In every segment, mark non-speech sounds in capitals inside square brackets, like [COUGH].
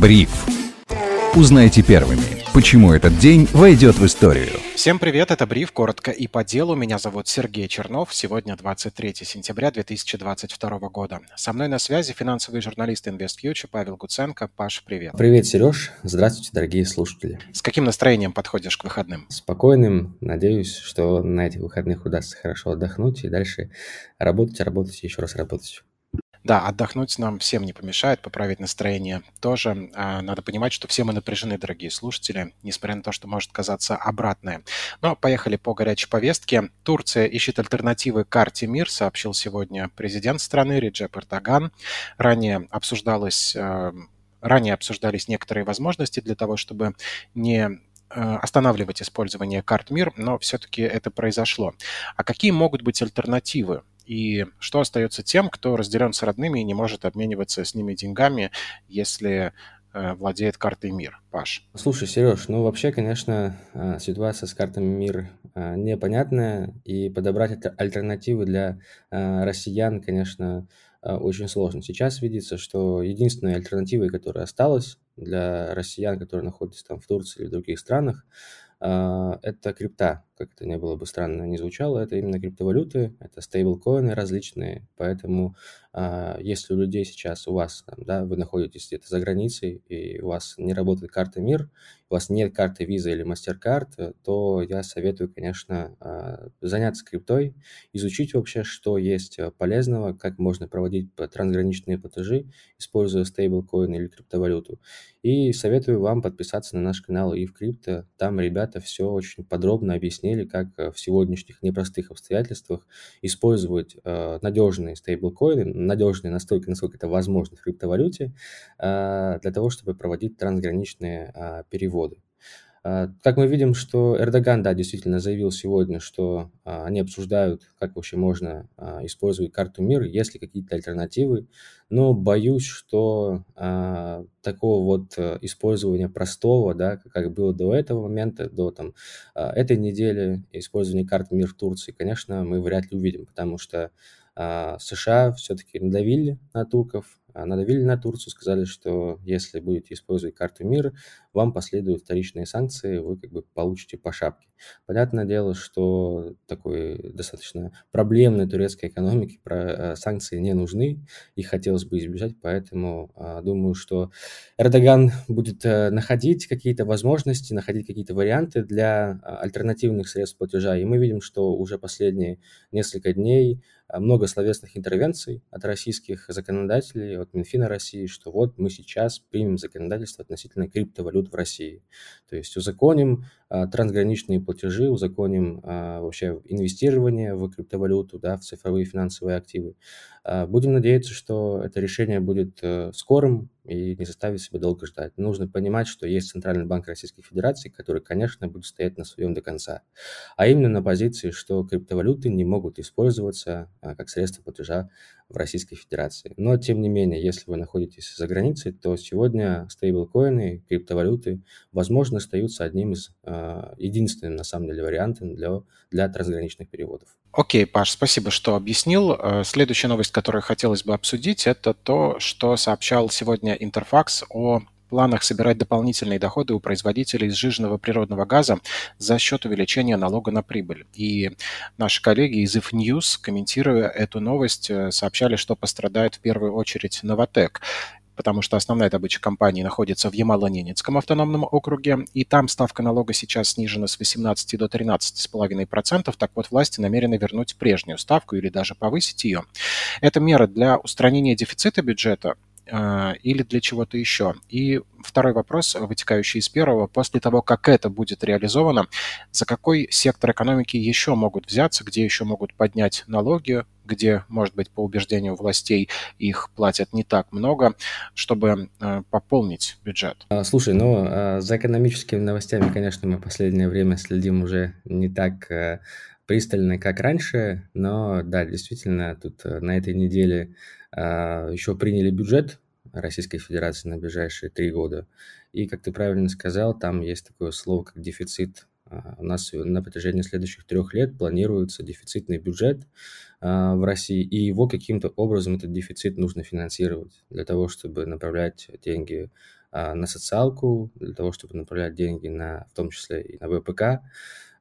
Бриф. Узнайте первыми, почему этот день войдет в историю. Всем привет, это Бриф, коротко и по делу. Меня зовут Сергей Чернов. Сегодня 23 сентября 2022 года. Со мной на связи финансовый журналист InvestFuture Павел Гуценко. Паш, привет. Привет, Сереж. Здравствуйте, дорогие слушатели. С каким настроением подходишь к выходным? Спокойным. Надеюсь, что на этих выходных удастся хорошо отдохнуть и дальше работать, работать и еще раз работать. Да, отдохнуть нам всем не помешает, поправить настроение тоже. А, надо понимать, что все мы напряжены, дорогие слушатели, несмотря на то, что может казаться обратное. Но поехали по горячей повестке. Турция ищет альтернативы карте МИР, сообщил сегодня президент страны Реджеп Эрдоган. Ранее обсуждалось а, Ранее обсуждались некоторые возможности для того, чтобы не а, останавливать использование карт МИР, но все-таки это произошло. А какие могут быть альтернативы? И что остается тем, кто разделен с родными и не может обмениваться с ними деньгами, если э, владеет картой МИР, Паш? Слушай, Сереж, ну вообще, конечно, э, ситуация с картами МИР э, непонятная, и подобрать альтернативы для россиян, конечно, очень сложно. Сейчас видится, что единственной альтернативой, которая осталась для россиян, которые находятся там в Турции или в других странах, это крипта. Как это не было бы странно не звучало, это именно криптовалюты, это стейблкоины различные, поэтому а, если у людей сейчас, у вас, там, да, вы находитесь где-то за границей, и у вас не работает карта МИР, у вас нет карты Visa или MasterCard, то я советую, конечно, а, заняться криптой, изучить вообще, что есть полезного, как можно проводить трансграничные платежи, используя стейблкоин или криптовалюту. И советую вам подписаться на наш канал и в крипто, там ребята все очень подробно объяснили, как э, в сегодняшних непростых обстоятельствах использовать э, надежные стейблкоины, надежные настолько, насколько это возможно в криптовалюте, э, для того, чтобы проводить трансграничные э, переводы. Как мы видим, что Эрдоган, да, действительно заявил сегодня, что они обсуждают, как вообще можно использовать карту мира, есть ли какие-то альтернативы, но боюсь, что такого вот э, использования простого, да, как было до этого момента, до там, этой недели, использования карт мир в Турции, конечно, мы вряд ли увидим, потому что США все-таки надавили на турков, а, надавили на Турцию, сказали, что если будете использовать карту мира, вам последуют вторичные санкции, вы как бы получите по шапке. Понятное дело, что такой достаточно проблемной турецкой экономике про, а, санкции не нужны, их хотелось бы избежать, поэтому а, думаю, что Эрдоган будет а, находить какие-то возможности, находить какие-то варианты для альтернативных средств платежа, и мы видим, что уже последние несколько дней много словесных интервенций от российских законодателей, от Минфина России, что вот мы сейчас примем законодательство относительно криптовалют в России. То есть узаконим а, трансграничные платежи, узаконим а, вообще инвестирование в криптовалюту, да, в цифровые финансовые активы. А, будем надеяться, что это решение будет э, скорым и не заставит себя долго ждать. Нужно понимать, что есть Центральный банк Российской Федерации, который, конечно, будет стоять на своем до конца. А именно на позиции, что криптовалюты не могут использоваться как средство платежа в Российской Федерации. Но, тем не менее, если вы находитесь за границей, то сегодня стейблкоины, криптовалюты, возможно, остаются одним из единственным, на самом деле, вариантом для, для трансграничных переводов. Окей, Паш, спасибо, что объяснил. Э, следующая новость, которую хотелось бы обсудить, это то, что сообщал сегодня Интерфакс о планах собирать дополнительные доходы у производителей сжиженного природного газа за счет увеличения налога на прибыль. И наши коллеги из If News, комментируя эту новость, э, сообщали, что пострадает в первую очередь Новотек потому что основная добыча компании находится в Ямало-Ненецком автономном округе, и там ставка налога сейчас снижена с 18 до 13,5%. Так вот, власти намерены вернуть прежнюю ставку или даже повысить ее. Это мера для устранения дефицита бюджета, или для чего-то еще. И второй вопрос, вытекающий из первого, после того, как это будет реализовано, за какой сектор экономики еще могут взяться, где еще могут поднять налоги, где, может быть, по убеждению властей их платят не так много, чтобы э, пополнить бюджет. А, слушай, ну, а, за экономическими новостями, конечно, мы в последнее время следим уже не так э, пристально, как раньше, но да, действительно, тут э, на этой неделе а, еще приняли бюджет Российской Федерации на ближайшие три года. И, как ты правильно сказал, там есть такое слово, как дефицит. А, у нас на протяжении следующих трех лет планируется дефицитный бюджет а, в России, и его каким-то образом этот дефицит нужно финансировать для того, чтобы направлять деньги на социалку, для того, чтобы направлять деньги на, в том числе и на ВПК.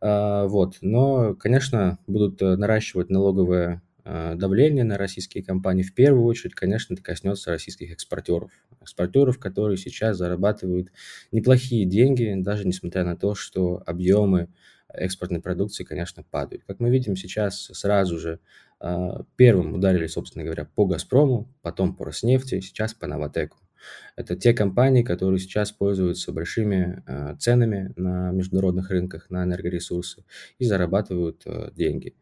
Вот. Но, конечно, будут наращивать налоговое давление на российские компании. В первую очередь, конечно, это коснется российских экспортеров. Экспортеров, которые сейчас зарабатывают неплохие деньги, даже несмотря на то, что объемы экспортной продукции, конечно, падают. Как мы видим сейчас, сразу же а, первым ударили, собственно говоря, по «Газпрому», потом по «Роснефти», сейчас по «Новотеку». Это те компании, которые сейчас пользуются большими э, ценами на международных рынках на энергоресурсы и зарабатывают э, деньги.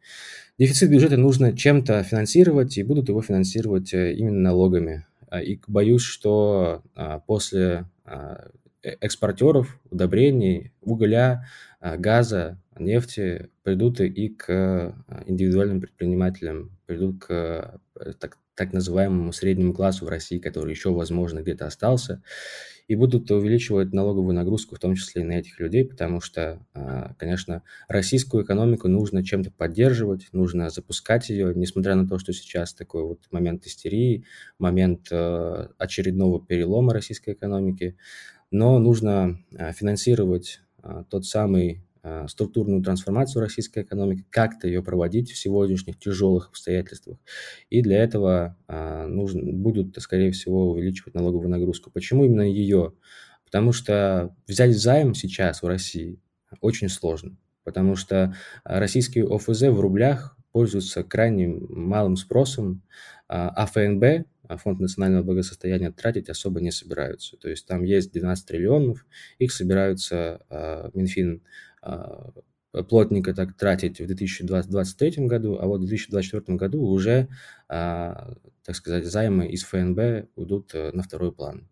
Дефицит бюджета нужно чем-то финансировать, и будут его финансировать э, именно налогами. И боюсь, что э, после э, экспортеров удобрений, угля, газа, нефти придут и к э, индивидуальным предпринимателям, придут к э, так, так называемому среднему классу в России, который еще, возможно, где-то остался, и будут увеличивать налоговую нагрузку, в том числе и на этих людей, потому что, э, конечно, российскую экономику нужно чем-то поддерживать, нужно запускать ее, несмотря на то, что сейчас такой вот момент истерии, момент очередного перелома российской экономики, но нужно финансировать тот самый а, структурную трансформацию российской экономики, как-то ее проводить в сегодняшних тяжелых обстоятельствах. И для этого а, нужно, будут, скорее всего, увеличивать налоговую нагрузку. Почему именно ее? Потому что взять займ сейчас в России очень сложно, потому что российские ОФЗ в рублях пользуются крайне малым спросом, а ФНБ, Фонд национального благосостояния, тратить особо не собираются. То есть там есть 12 триллионов, их собираются Минфин а, плотненько так тратить в 2023 году, а вот в 2024 году уже, а, так сказать, займы из ФНБ уйдут э, на второй план.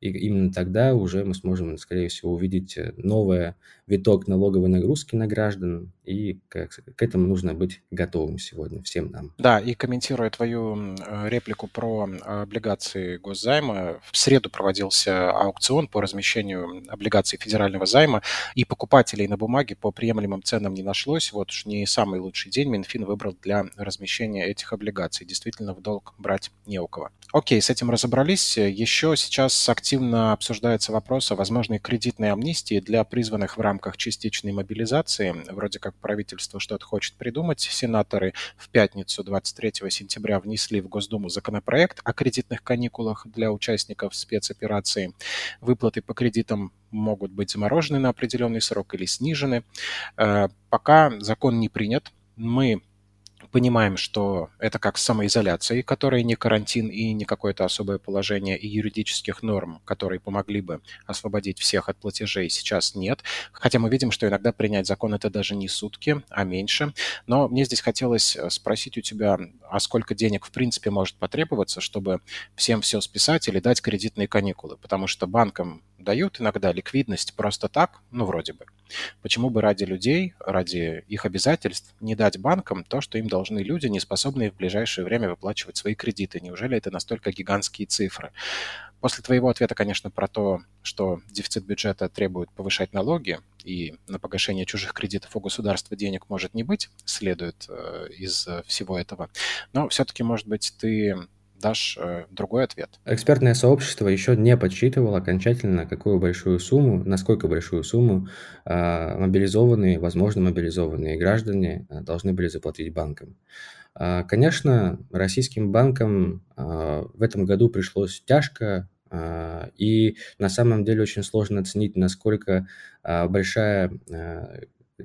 И именно тогда уже мы сможем, скорее всего, увидеть э, новый виток налоговой нагрузки на граждан, и к, к этому нужно быть готовым сегодня всем нам. Да, и комментируя твою э, реплику про облигации госзайма, в среду проводился аукцион по размещению облигаций федерального займа, и покупателей на бумаге по приемлемым ценам не нашлось. Вот уж не самый лучший день Минфин выбрал для размещения этих облигаций. Действительно, в долг брать не у кого. Окей, с этим разобрались. Еще сейчас активно обсуждается вопрос о возможной кредитной амнистии для призванных в рамках частичной мобилизации. Вроде как правительство что-то хочет придумать. Сенаторы в пятницу 23 сентября внесли в Госдуму законопроект о кредитных каникулах для участников спецоперации. Выплаты по кредитам могут быть заморожены на определенный срок или снижены. Э, пока закон не принят, мы понимаем, что это как с самоизоляцией, которая не карантин и не какое-то особое положение, и юридических норм, которые помогли бы освободить всех от платежей, сейчас нет. Хотя мы видим, что иногда принять закон это даже не сутки, а меньше. Но мне здесь хотелось э, спросить у тебя, а сколько денег в принципе может потребоваться, чтобы всем все списать или дать кредитные каникулы? Потому что банкам дают иногда ликвидность просто так, ну, вроде бы. Почему бы ради людей, ради их обязательств не дать банкам то, что им должны люди, не способные в ближайшее время выплачивать свои кредиты? Неужели это настолько гигантские цифры? После твоего ответа, конечно, про то, что дефицит бюджета требует повышать налоги, и на погашение чужих кредитов у государства денег может не быть, следует э, из всего этого. Но все-таки, может быть, ты дашь э, другой ответ. Экспертное сообщество еще не подсчитывало окончательно, какую большую сумму, насколько большую сумму э, мобилизованные, возможно, мобилизованные граждане э, должны были заплатить банкам. Э, конечно, российским банкам э, в этом году пришлось тяжко, э, и на самом деле очень сложно оценить, насколько большая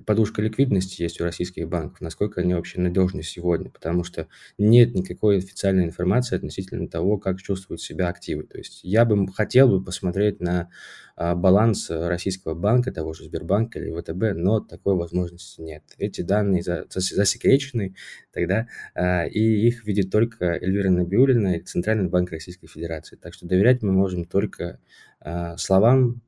подушка ликвидности есть у российских банков, насколько они вообще надежны сегодня, потому что нет никакой официальной информации относительно того, как чувствуют себя активы. То есть я бы хотел бы посмотреть на а, баланс российского банка, того же Сбербанка или ВТБ, но такой возможности нет. Эти данные засекречены тогда, а, и их видит только Эльвира Набиулина и Центральный банк Российской Федерации. Так что доверять мы можем только словам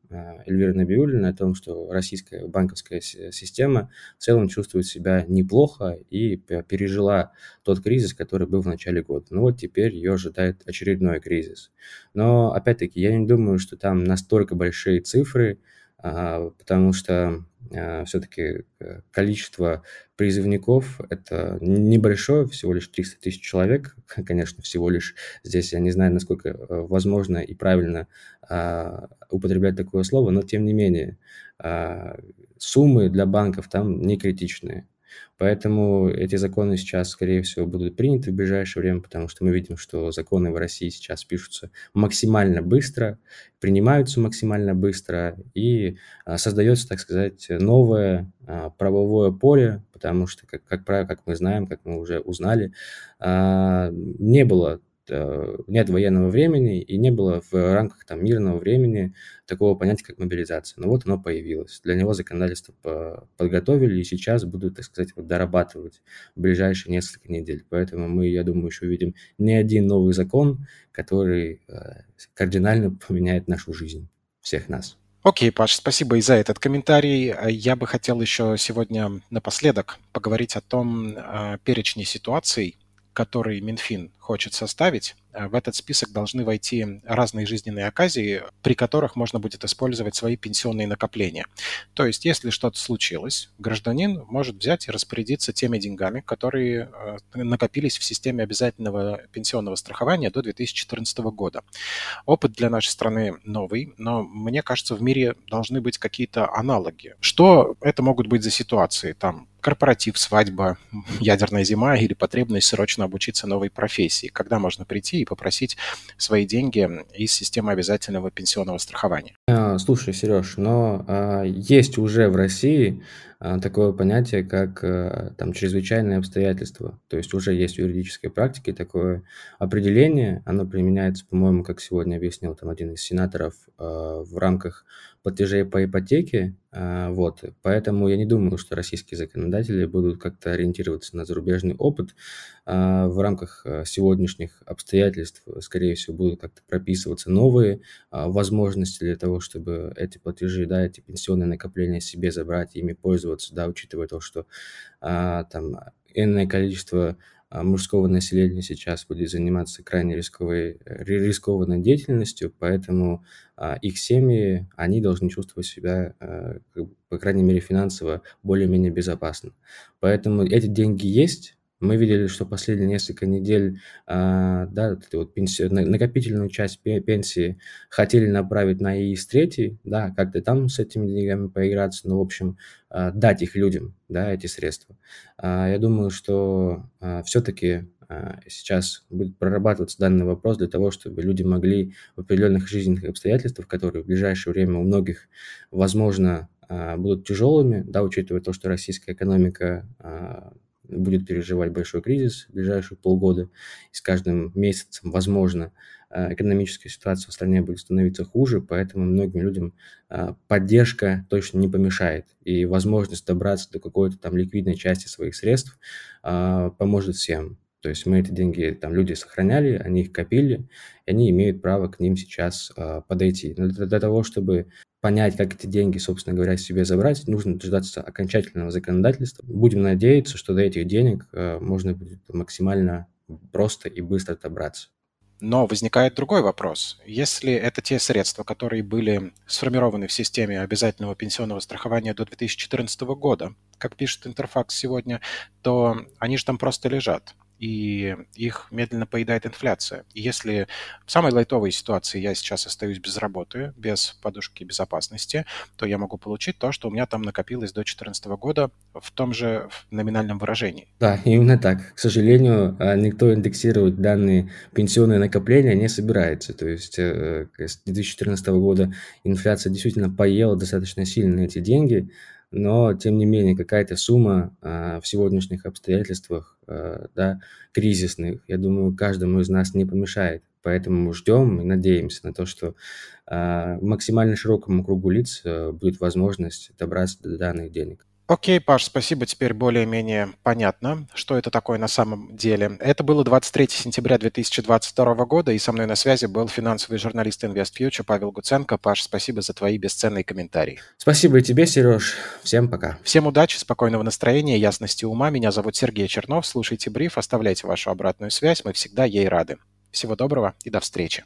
Эльвиры Набиуллиной о том, что российская банковская система в целом чувствует себя неплохо и пережила тот кризис, который был в начале года. Ну вот теперь ее ожидает очередной кризис. Но опять-таки я не думаю, что там настолько большие цифры, а, потому что э, все-таки э, количество призывников – это небольшое, всего лишь 300 тысяч человек. [LAUGHS] Конечно, всего лишь здесь я не знаю, насколько э, возможно и правильно а, употреблять такое слово, но тем не менее а, суммы для банков там не критичные. Поэтому эти законы сейчас, скорее всего, будут приняты в ближайшее время, потому что мы видим, что законы в России сейчас пишутся максимально быстро, принимаются максимально быстро, и а, создается, так сказать, новое а, правовое поле, потому что, как, как правило, как мы знаем, как мы уже узнали, а, не было нет военного времени и не было в рамках там, мирного времени такого понятия, как мобилизация. Но вот оно появилось. Для него законодательство подготовили и сейчас будут, так сказать, вот дорабатывать в ближайшие несколько недель. Поэтому мы, я думаю, еще увидим не один новый закон, который э, кардинально поменяет нашу жизнь, всех нас. Окей, Паш, спасибо и за этот комментарий. Я бы хотел еще сегодня напоследок поговорить о том э, перечне ситуаций, который Минфин хочет составить, э, в этот список должны войти разные жизненные оказии, при которых можно будет использовать свои пенсионные накопления. То есть, если что-то случилось, гражданин может взять и распорядиться теми деньгами, которые э, накопились в системе обязательного пенсионного страхования до 2014 года. Опыт для нашей страны новый, но мне кажется, в мире должны быть какие-то аналоги. Что это могут быть за ситуации? Там корпоратив, свадьба, ядерная зима или потребность срочно обучиться новой профессии, когда можно прийти и попросить свои деньги из системы обязательного пенсионного страхования. А, слушай, Сереж, но а, есть уже в России а, такое понятие, как а, там чрезвычайные обстоятельства. То есть уже есть в юридической практике такое определение. Оно применяется, по-моему, как сегодня объяснил там один из сенаторов, а, в рамках платежей по ипотеке. А, вот. Поэтому я не думаю, что российские законодатели будут как-то ориентироваться на зарубежный опыт. А, в рамках а, сегодняшних обстоятельств, скорее всего, будут как-то прописываться новые возможности для того, чтобы эти платежи, да, эти пенсионные накопления себе забрать, ими пользоваться, да, учитывая то, что там энное количество а, мужского населения сейчас будет заниматься крайне рисковой, рискованной деятельностью, поэтому а, их семьи, они должны чувствовать себя, а, по крайней мере, финансово более-менее безопасно. Поэтому эти деньги есть, мы видели, что последние несколько недель, а, да, вот пенсию, накопительную часть пенсии хотели направить на ИИС-3, да, как-то там с этими деньгами поиграться, но, в общем, а, дать их людям, да, эти средства. А, я думаю, что все-таки сейчас будет прорабатываться данный вопрос для того, чтобы люди могли в определенных жизненных обстоятельствах, которые в ближайшее время у многих, возможно, будут тяжелыми, да, учитывая то, что российская экономика будет переживать большой кризис в ближайшие полгода, и с каждым месяцем, возможно, э, экономическая ситуация в стране будет становиться хуже, поэтому многим людям э, поддержка точно не помешает, и возможность добраться до какой-то там ликвидной части своих средств э, поможет всем. То есть мы эти деньги, там люди сохраняли, они их копили, и они имеют право к ним сейчас подойти. Но для, для того, чтобы понять, как эти деньги, собственно говоря, себе забрать, нужно дождаться окончательного законодательства. Будем надеяться, что до этих денег э, можно будет максимально просто и быстро добраться. Но возникает другой вопрос. Если это те средства, которые были сформированы в системе обязательного пенсионного страхования до 2014 года, как пишет Интерфакс сегодня, то они же там просто лежат и их медленно поедает инфляция. И если в самой лайтовой ситуации я сейчас остаюсь без работы, без подушки безопасности, то я могу получить то, что у меня там накопилось до 2014 года в том же номинальном выражении. Да, именно так. К сожалению, а, никто индексировать данные пенсионные накопления не собирается. То есть э, с 2014 года инфляция действительно поела достаточно сильно эти деньги, но тем не менее какая-то сумма а, в сегодняшних обстоятельствах, а, да, кризисных, я думаю, каждому из нас не помешает. Поэтому ждем и надеемся на то, что а, максимально широкому кругу лиц а, будет возможность добраться до данных денег. Окей, Паш, спасибо. Теперь более-менее понятно, что это такое на самом деле. Это было 23 сентября 2022 года, и со мной на связи был финансовый журналист InvestFuture Павел Гуценко. Паш, спасибо за твои бесценные комментарии. Спасибо и тебе, Сереж. Всем пока. Всем удачи, спокойного настроения, ясности ума. Меня зовут Сергей Чернов. Слушайте бриф, оставляйте вашу обратную связь. Мы всегда ей рады. Всего доброго и до встречи.